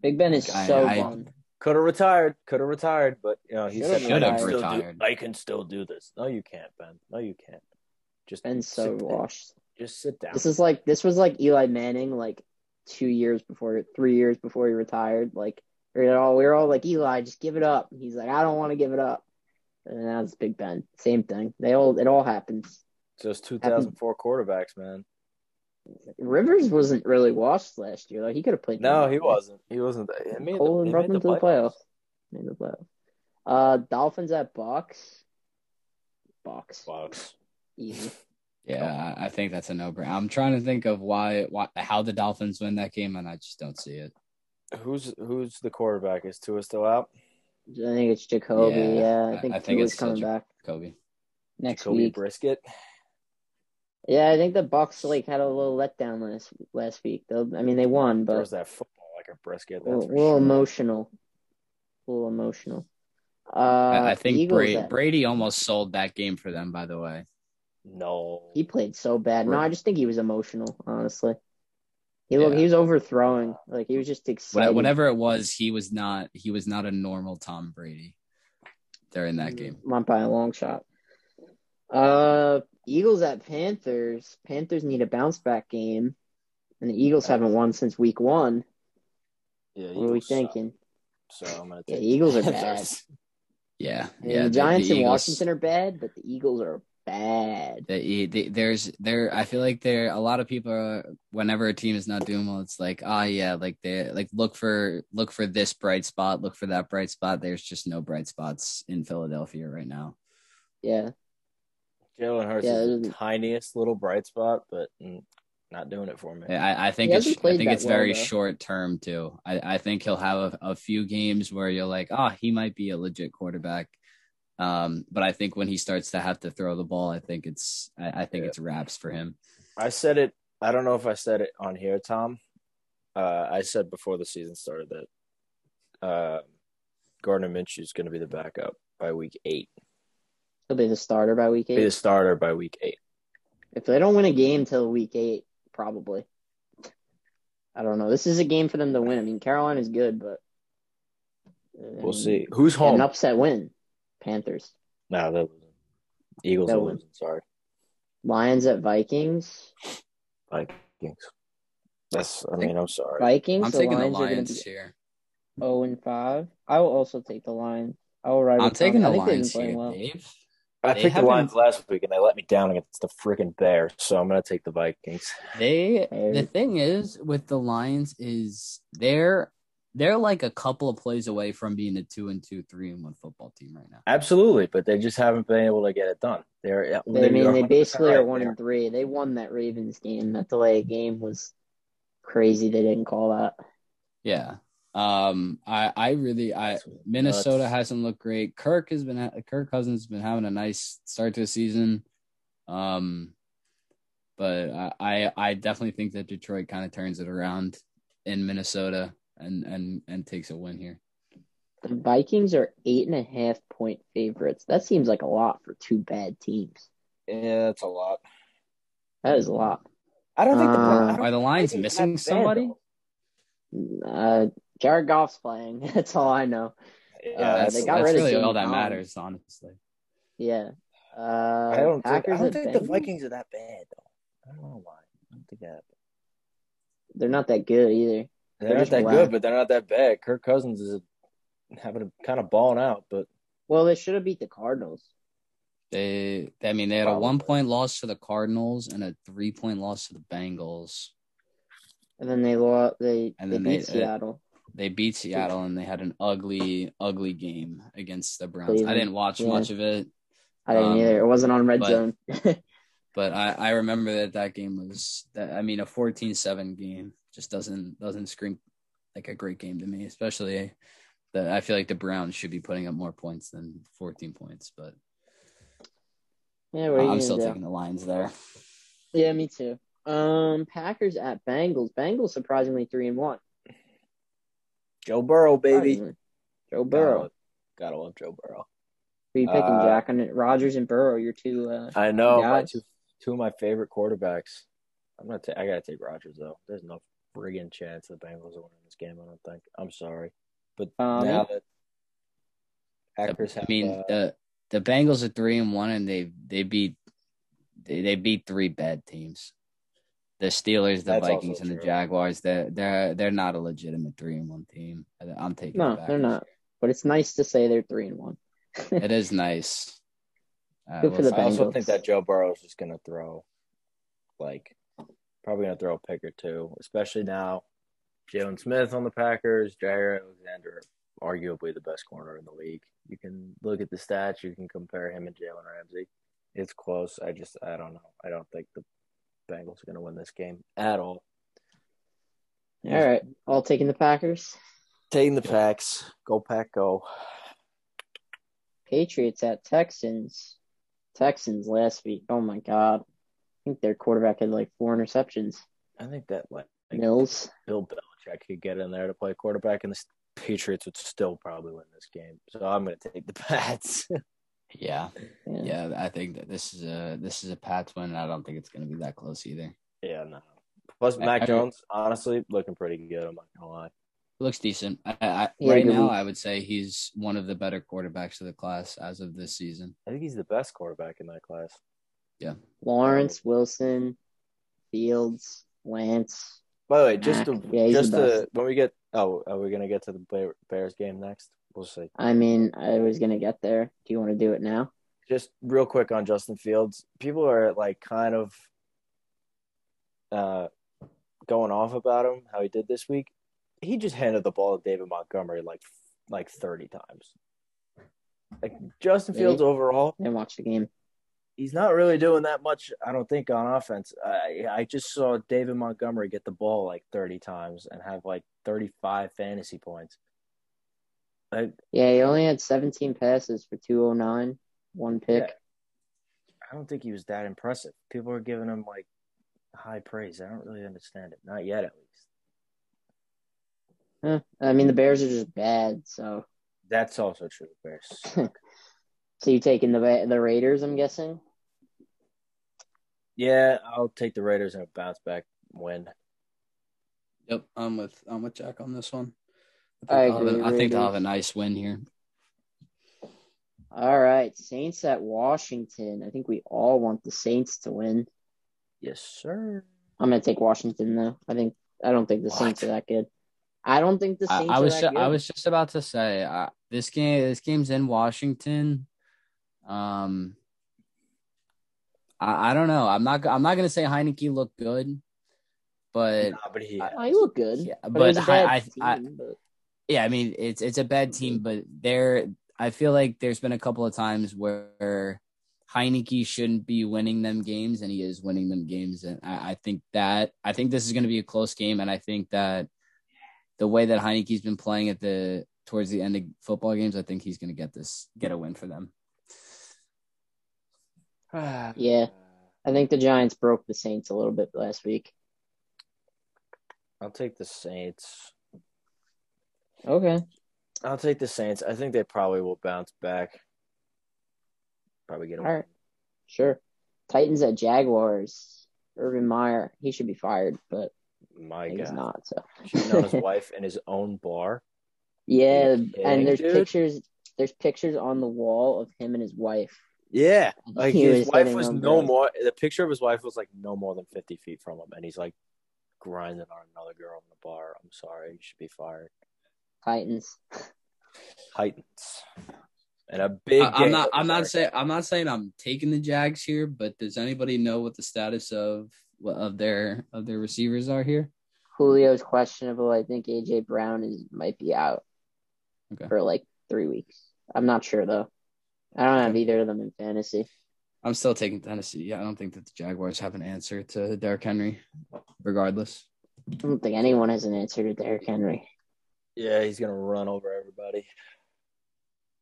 Big Ben is I- so I- bummed. Could have retired. Could have retired, but you know he Should've said, "I can retired. still do- I can still do this." No, you can't, Ben. No, you can't. Just Ben's so sit, washed. Just sit down. This is like this was like Eli Manning like two years before, three years before he retired. Like we were all we were all like Eli, just give it up. He's like, I don't want to give it up. And now it's Big Ben. Same thing. They all it all happens. Just 2004 quarterbacks, man. Rivers wasn't really washed last year. Like he could have played. No, he wasn't. He wasn't. He made the, Cole he and brought made them the to the playoffs. Made the playoffs. Uh, Dolphins at Bucks. Bucks. Bucks. Easy. <laughs> Yeah, I I think that's a no brainer. I'm trying to think of why, why, how the Dolphins win that game, and I just don't see it. Who's who's the quarterback? Is Tua still out? I think it's Jacoby. Yeah, Yeah, I- I think I think Tua's it's coming back Kobe. next Kobe week. Brissett. Yeah, I think the Bucks like had a little letdown last last week. Though I mean, they won, but was that football like a brisket. a That's little, little sure. emotional. A little emotional. Uh, I, I think Eagles Brady, Brady almost sold that game for them. By the way, No. He played so bad. No, I just think he was emotional. Honestly, he looked he was overthrowing. Like he was just excited. Whatever it was, he was not. He was not a normal Tom Brady during that game. Not by a long shot. Uh, Eagles at Panthers. Panthers need a bounce back game, and the Eagles haven't won since week one. Yeah, What are we Eagles suck. thinking? So I'm gonna Yeah, take the Eagles are <laughs> Panthers. Yeah, I mean, yeah. the Giants and Eagles- Washington are bad, but the Eagles are bad. the, the, there's there I feel like there a lot of people are, whenever a team is not doing well it's like ah yeah like they like look for look for this bright spot look for that bright spot there's just no bright spots in Philadelphia right now Yeah, Jalen Hurts Yeah, is the tiniest little bright spot, but mm, not doing it for me. I, I think it's I think it's well, very though. short term too I, I think he'll have a, a few games where you're like ah he might be a legit quarterback um but I think when he starts to have to throw the ball I think it's I, I think Yeah. it's wraps for him I said it. I don't know if I said it on here, Tom. Uh, I said before the season started that uh, Gardner Minshew is going to be the backup by week eight. He'll be the starter by week eight. Be the starter by week eight. If they don't win a game till week eight, probably. I don't know. This is a game for them to win. I mean, Carolina is good, but I We'll see. Who's home? An upset win. Panthers. No, they're losing. Eagles They'll are win. losing. Sorry, Lions at Vikings. Vikings. That's. I mean, I'm sorry. Vikings. I'm the taking the Lions are going Lions to be here. zero and five. I will also take the Lions. I will ride. I'm with Tom. taking the I think Lions here, well. Dave. I They picked the Lions last week and they let me down against the freaking Bears, so I'm gonna take the Vikings. They Hey. the thing is with the Lions is they're they're like a couple of plays away from being a two and two, three and one football team right now. Absolutely, but they just haven't been able to get it done. They're. They, I mean, they basically are one there. and three. They won that Ravens game. That delay game was crazy. They didn't call that. Yeah. Um I I really I Minnesota nuts. hasn't looked great. Kirk has been Kirk Cousins has been having a nice start to the season. Um but I I, I definitely think that Detroit kind of turns it around in Minnesota and and and takes a win here. The Vikings are eight and a half point favorites. That seems like a lot for two bad teams. Yeah, that's a lot. That is a lot. I don't think the Uh, I don't Are the think Lions missing that bad, somebody? Uh, Jared Goff's playing. <laughs> That's all I know. Yeah, Uh, that's they got that's rid of really Sam all that matters, honestly. Yeah. Uh, I don't. Think, I don't at think the Vikings are that bad though. I don't know why. I don't think that. They're not that good either. They're, They're not that whack. good, but they're not that bad. Kirk Cousins is having a, kind of balling out, but Well, they should have beat the Cardinals. They, I mean, they had a one point loss to the Cardinals and a three point loss to the Bengals. And then they lost. They And they then beat they- Seattle. They beat Seattle and they had an ugly, ugly game against the Browns. I didn't watch Yeah. much of it, I didn't um, either. It wasn't on red but- zone. <laughs> but I, I remember that that game was that. I mean, a 14-7 game just doesn't doesn't scream like a great game to me. Especially that I feel like the Browns should be putting up more points than 14 points. But yeah, I'm still do? taking the lines there. Yeah, me too. Um, Packers at Bengals. Bengals surprisingly three and one. Joe Burrow, baby. Joe Burrow. Gotta love Joe Burrow. Who you picking, Uh, Jack? And Rodgers and Burrow. Your two. Uh, I know my two two of my favorite quarterbacks. I'm gonna take. I gotta take Rodgers though. There's no friggin' chance the Bengals are winning this game. I don't think. I'm sorry, but Um, now that Packers I have, mean, uh, the the Bengals are three and one, and they they beat they, they beat three bad teams. The Steelers, the That's Vikings, and the. Jaguars. They're they're they're not a legitimate three and one team. I'm taking. No, the they're not. but it's nice to say they're three and one. It is <laughs> nice. Uh, Good for the. I also think that Joe Burrow is just gonna throw, like, probably gonna throw a pick or two, especially now. Jaylon Smith on the Packers, Jaire Alexander, arguably the best corner in the league. You can look at the stats. You can compare him and Jalen Ramsey. It's close. I just, I don't know. I don't think the Bengals are gonna win this game at all. All right, all taking the Packers. Taking the packs. Go pack, go. Patriots at Texans. Texans last week. Oh my God, I think their quarterback had like four interceptions. I think that like, like Mills. Bill Belichick could get in there to play quarterback, and the Patriots would still probably win this game. So I'm going to take the Pats. <laughs> Yeah, Yeah. yeah. I think that this is a this is a Pats win. I don't think it's going to be that close either. yeah, no. Plus, I- Mac I- Jones, honestly, looking pretty good. I'm not gonna lie. Looks decent. I, I, Yeah, right now, week. I would say he's one of the better quarterbacks of the class as of this season. I think he's the best quarterback in that class. Yeah. Lawrence, Wilson, Fields, Lance. By the way, just to Yeah, just the to when we get oh, are we gonna get to the Bears game next? We'll see. I mean, I was gonna get there. Do you want to do it now? Just real quick on Justin Fields. People are like kind of uh going off about him how he did this week. He just handed the ball to David Montgomery like like 30 times. Like Justin Really? Fields overall, and watch the game. he's not really doing that much. I don't think on offense. I I just saw David Montgomery get the ball like 30 times and have like 35 fantasy points. Like, Yeah, he only had 17 passes for 209, one pick. Yeah. I don't think he was that impressive. People are giving him like high praise. I don't really understand it. Not yet, at least. Huh. I mean, the Bears are just bad. So, That's also true. Bears. <laughs> so you taking the the Raiders? I'm guessing. yeah, I'll take the Raiders and a bounce back win. Yep, I'm with I'm with Jack on this one. I I think, they'll, have, agree, a- I think they'll have a nice win here. All right, Saints at Washington. I think we all want the Saints to win. Yes, sir. I'm gonna take Washington though. I think I don't think the Saints are that good. I don't think the Saints I was are ju- that good. I was just about to say uh, this game this game's in Washington. Um, I, I don't know. I'm not I'm not gonna say Heinicke looked good, but Nah, but he. Oh, he looked good, Yeah, but, but it was a bad I- team. I- but yeah, I mean it's it's a bad team, mm-hmm. but there I feel like there's been a couple of times where Heinicke shouldn't be winning them games, and he is winning them games, and I, I think that I think this is going to be a close game, and I think that the way that Heinicke's been playing at the towards the end of football games, I think he's going to get this get a win for them. <sighs> Yeah. I think the Giants broke the Saints a little bit last week. I'll take the Saints. Okay. I'll take the Saints. I think they probably will bounce back. Probably get a All right. Sure. Titans at Jaguars. Urban Meyer. He should be fired, but My he's God. not. So Cheating on his wife in his own bar. yeah, and there's dude? pictures. There's pictures on the wall of him and his wife. Yeah. Like He his was wife was no more the picture of his wife was like no more than fifty feet from him and he's like grinding on another girl in the bar. I'm sorry, you should be fired. Titans. Titans. And a big I, am not I'm not saying I'm not saying I'm taking the Jags here, but does anybody know what the status of of their of their receivers are here? Julio's questionable. I think AJ Brown is might be out Okay. for like three weeks. I'm not sure though. I don't have either of them in fantasy. I'm still taking Tennessee. Yeah, I don't think that the Jaguars have an answer to Derrick Henry, regardless. I don't think anyone has an answer to Derrick Henry. Yeah, he's gonna run over everybody.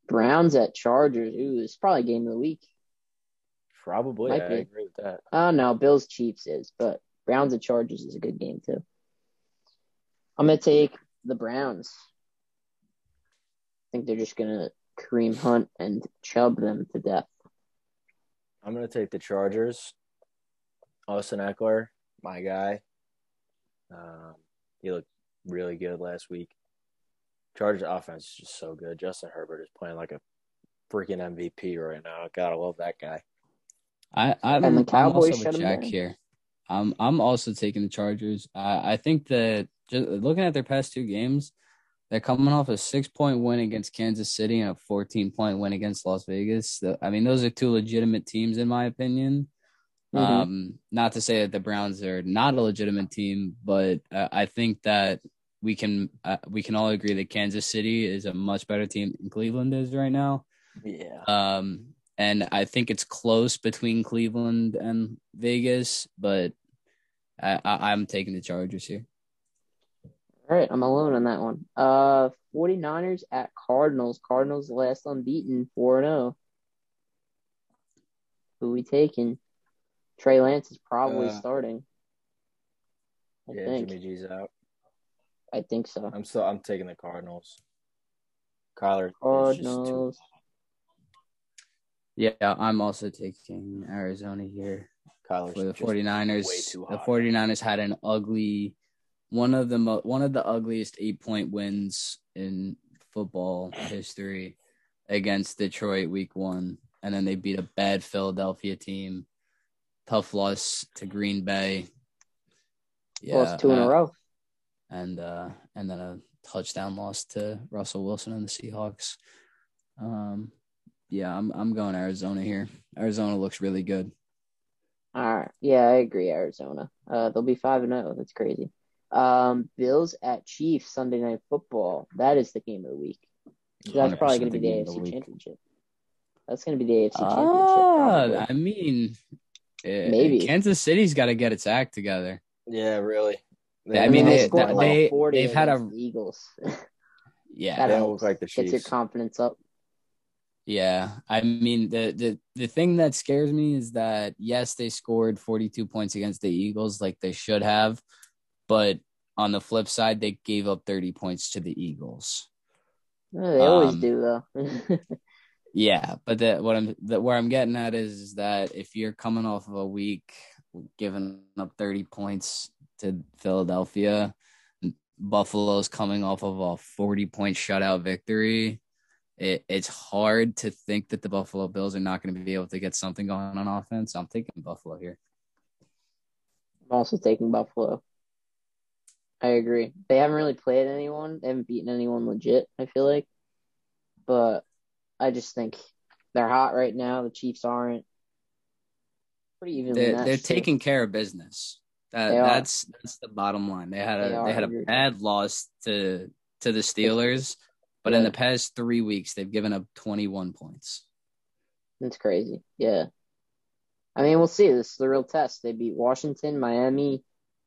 Browns at Chargers. Ooh, it's probably game of the week. Probably. Might I be. agree with that. Oh no, Bills Chiefs is, but Browns at Chargers is a good game too. I'm gonna take the Browns. I think they're just gonna cream hunt and Chubb them to death. I'm gonna take the Chargers. Austin Ekeler, my guy. Um, he looked really good last week. Chargers offense is just so good. Justin Herbert is playing like a freaking MVP right now. Gotta love that guy. I I'm, And the I'm Cowboys also shut Jack down. here. I'm I'm also taking the Chargers. I I think that just looking at their past two games, they're coming off a six point win against Kansas City and a 14 point win against Las Vegas. The- I mean, those are two legitimate teams in my opinion. Mhm. Um, not to say that the Browns are not a legitimate team, but uh, I think that we can uh, we can all agree that Kansas City is a much better team than Cleveland is right now. Yeah. Um, and I think it's close between Cleveland and Vegas, but I, I, I'm taking the Chargers here. All right, I'm alone on that one. Uh 49ers at Cardinals. Cardinals last unbeaten, 4 0. Who we taking? Trey Lance is probably Uh, starting. I Yeah, think. Jimmy G's out. I think so. I'm still I'm taking the Cardinals. Kyler is just too Cardinals. Yeah, I'm also taking Arizona here Kyler's for the just 49ers. The hot. 49ers had an ugly one of the mo- one of the ugliest 8-point wins in football history against Detroit week 1 and then they beat a bad Philadelphia team. Tough loss to Green Bay. Lost two in uh, a row. And uh and then a touchdown loss to Russell Wilson and the Seahawks. Um yeah, I'm I'm going Arizona here. Arizona looks really good. All right. Yeah, I agree. Arizona. Uh, they'll be five and zero. That's crazy. Um, Bills at Chiefs Sunday Night Football. That is the game of the week. That's probably going to be the game AFC week. Championship. That's going to be the AFC Ah, Championship. I mean, eh, Maybe. Kansas City's got to get its act together. Yeah, really. I mean, they they- scored like they- 40 they've had a- Eagles. <laughs> Yeah, that they don't helps. like the Gets your confidence up. Yeah, I mean the the the thing that scares me is that yes, they scored 42 points against the Eagles like they should have, but on the flip side, they gave up 30 points to the Eagles. They always Um, do though. <laughs> Yeah, but that what I'm that where I'm getting at is that if you're coming off of a week giving up 30 points to Philadelphia, Buffalo's coming off of a 40 point shutout victory. It, it's hard to think that the Buffalo Bills are not going to be able to get something going on offense. I'm taking Buffalo here. I'm also taking Buffalo. I agree. They haven't really played anyone. They haven't beaten anyone legit, I feel like. But I just think they're hot right now. The Chiefs aren't. Pretty even. They're, they're taking care of business. That, that's that's the bottom line. They had a they, they had a bad loss to to the Steelers, but yeah. in the past three weeks they've given up 21 points. That's crazy. Yeah. I mean, we'll see. This is the real test. They beat Washington, Miami,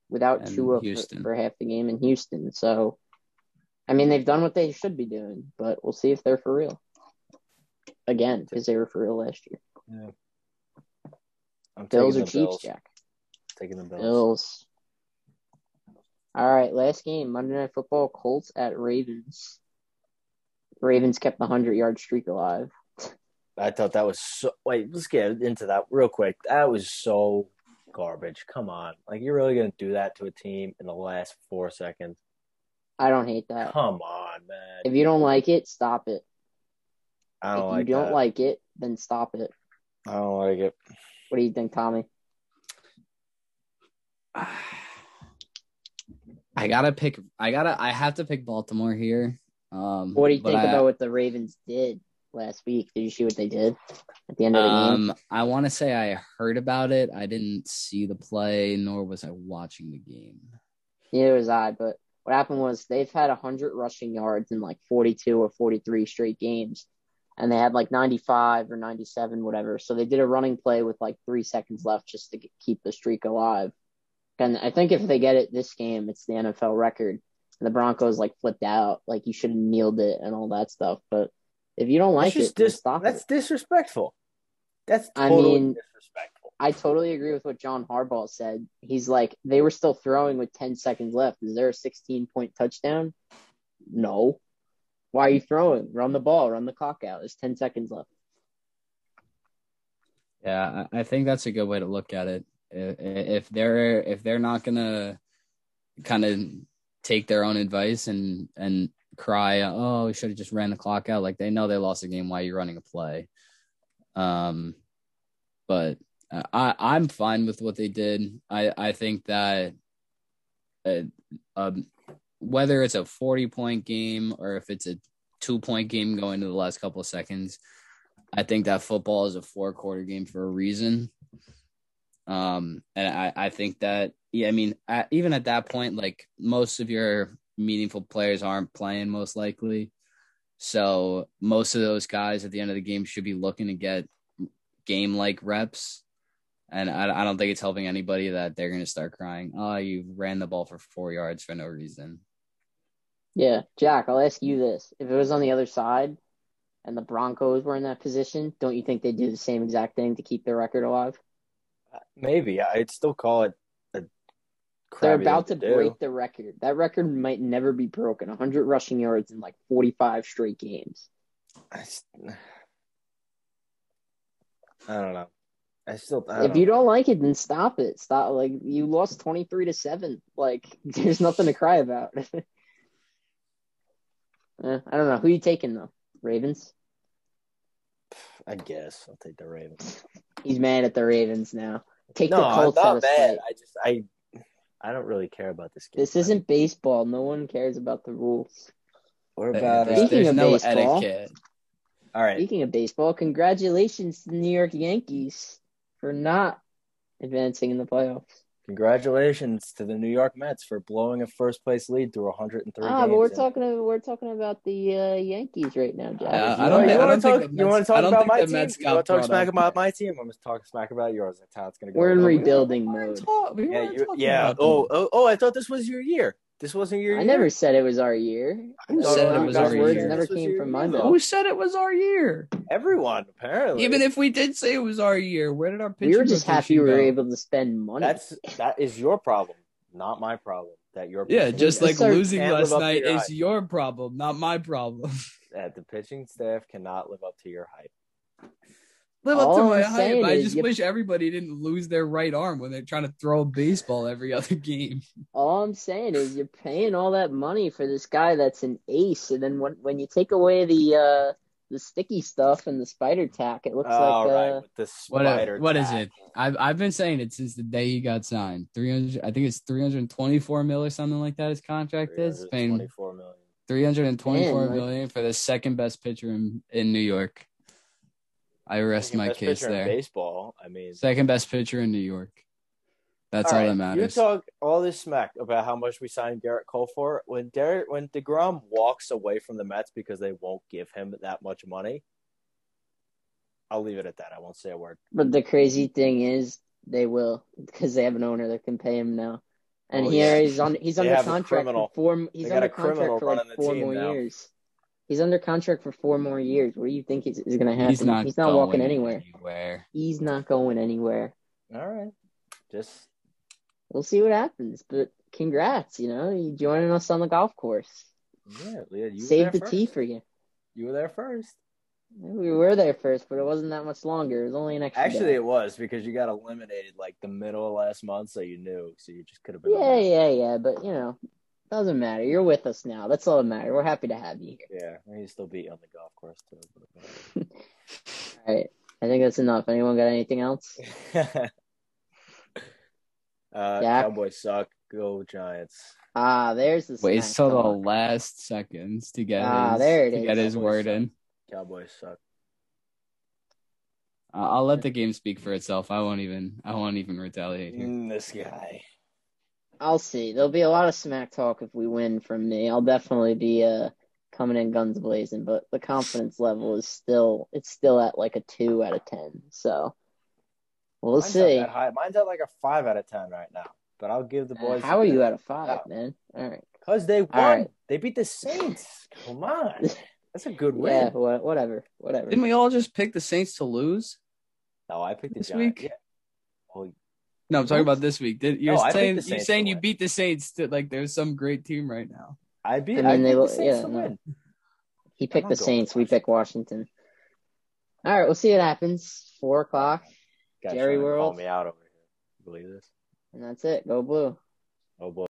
without and Tua for, for, half the game in Houston. So, I mean, they've done what they should be doing, but we'll see if they're for real. Again, because they were for real last year. Yeah. I'm Bills or Chiefs, Bills. Jack? Taking the Bills. Bills. All right, last game, Monday Night Football, Colts at Ravens. Ravens kept the 100 yard streak alive. I thought that was so. Wait, let's get into that real quick. That was so garbage. Come on. Like, you're really going to do that to a team in the last four seconds? I don't hate that. Come on, man. If you don't like it, stop it. I don't if like you don't that. like it, then stop it. I don't like it. What do you think, Tommy? I gotta pick. I gotta. I have to pick Baltimore here. Um, what do you think I, about what the Ravens did last week? Did you see what they did at the end of the um, game? I want to say I heard about it. I didn't see the play, nor was I watching the game. Neither was I. But what happened was they've had hundred rushing yards in like forty-two or forty-three straight games, and they had like ninety-five or ninety-seven, whatever. So they did a running play with like three seconds left just to keep the streak alive. And I think if they get it this game, it's the NFL record. And the Broncos like flipped out, like you should have kneeled it and all that stuff. But if you don't like it, dis- stop that's it. disrespectful. That's totally I mean, disrespectful. I totally agree with what John Harbaugh said. He's like, they were still throwing with 10 seconds left. Is there a 16 point touchdown? No. Why are you throwing? Run the ball, run the clock out. There's 10 seconds left. Yeah, I think that's a good way to look at it if they're if they're not gonna kind of take their own advice and and cry, oh, we should have just ran the clock out. Like they know they lost the game. Why are you running a play? Um, but I I'm fine with what they did. I I think that uh, um, whether it's a 40 point game or if it's a two point game going to the last couple of seconds, I think that football is a four quarter game for a reason. Um, and I, I think that, yeah, I mean, at, even at that point, like most of your meaningful players aren't playing most likely. So most of those guys at the end of the game should be looking to get game like reps. And I, I don't think it's helping anybody that they're going to start crying, oh, you ran the ball for four yards for no reason. Yeah. Jack, I'll ask you this. If it was on the other side and the Broncos were in that position, don't you think they'd do the same exact thing to keep their record alive? Maybe I'd still call it a. They're about to, to break the record. That record might never be broken. 100 rushing yards in like 45 straight games. I, I don't know. I still. I if know. you don't like it, then stop it. Stop. Like you lost 23 to seven. Like <laughs> there's nothing to cry about. <laughs> eh, I don't know who you taking though. Ravens. I guess I'll take the Ravens. <laughs> He's mad at the Ravens now. Take no, the Colts I'm not out bad. I just I I don't really care about this game. This isn't baseball. No one cares about the rules. What about there's, Speaking there's of no baseball, etiquette. All right. Speaking of baseball, congratulations to the New York Yankees for not advancing in the playoffs. Congratulations to the New York Mets for blowing a first place lead through 103 ah, games. but we're talking about, we're talking about the uh, Yankees right now, Jack. Uh, you I don't, you want to think talk, you want to talk I don't about think my the team? Mets You want to talk smack brought about my team? I'm going to talk smack about yours. That's how it's going to go. We're in rebuilding mode. Yeah, you, yeah. Oh, oh, oh! I thought this was your year. This wasn't your I year. never said it was our year. Who Those said it was our words year? never was came from year, my though. mouth. Who said it was our year? Everyone apparently. Even if we did say it was our year, where did our pitching We were just happy rotation we were go? able to spend money. that's that is your problem, not my problem. That your Yeah, just like losing last night your is your problem, not my problem. <laughs> that the pitching staff cannot live up to your hype. Live up to my I'm hype. I is just you- wish everybody didn't lose their right arm when they're trying to throw a baseball every <laughs> other game. All I'm saying is you're paying all that money for this guy that's an ace, and then when when you take away the uh the sticky stuff and the spider tack, it looks All like right, uh, with the What spider. what is it? I've I've been saying it since the day he got signed. Three hundred, I think it's three hundred twenty-four mil or something like that. His contract is paying 324 million. three hundred and twenty-four like- for the second best pitcher in in New York. I rest Second my best case pitcher in there. baseball. I mean, Second best pitcher in New York. That's all, right, that matters. You talk all this smack about how much we signed Gerrit Cole for. When Derek, when deGrom walks away from the Mets because they won't give him that much money, I'll leave it at that. I won't say a word. But the crazy thing is, they will because they have an owner that can pay him now, and Oh, here yeah. he's on. He's They under a contract for four. He's They under a contract for like four more now. years. He's under contract for four more years. What do you think is, is going to happen? He's not. He's not going walking anywhere. anywhere. He's not going anywhere. All right, just We'll see what happens. But congrats, you know, you joining us on the golf course. yeah, Leah, you were Save the first. tee for you. You were there first. We were there first, but it wasn't that much longer. It was only an extra. Actually, day. it was because you got eliminated like the middle of last month, so you knew. So you just could have been. yeah, there. yeah, yeah. But you know, doesn't matter. You're with us now. That's all that matters. We're happy to have you here. Yeah, he still beat you on the golf course too. <laughs> All right. I think that's enough. Anyone got anything else? <laughs> uh, Jack? Cowboys suck. Go Giants. Ah, there's the Wait smack till the last seconds to get Ah, his, there it to is. get his Cowboys word suck. in. Cowboys suck. Uh, I'll let the game speak for itself. I won't even. I won't even retaliate here. Mm, this guy. I'll see. There'll be a lot of smack talk if we win from me. I'll definitely be uh coming in guns blazing, but the confidence level is still it's still at like a two out of ten. So we'll Mine's not see. that high. Mine's at like a five out of ten right now. But I'll give the Uh, boys. how are you at a five, man? All right. Because they won. right. They beat the Saints. Come on. That's a good <laughs> win. Yeah, wha- whatever, whatever. Didn't we all just pick the Saints to lose? No, I picked the This Giants. week? Yeah. Well, No, I'm talking about this week. Did, you're oh, No, saying you're saying you win. beat the Saints to like there's some great team right now. I beat. I I, mean, they picked will- the Saints yeah, no. He picked the Saints. We pick Washington. All right, we'll see what happens. Four o'clock, Guys Jerry World. Call me out over here. You believe this? and that's it. Go blue. Oh boy.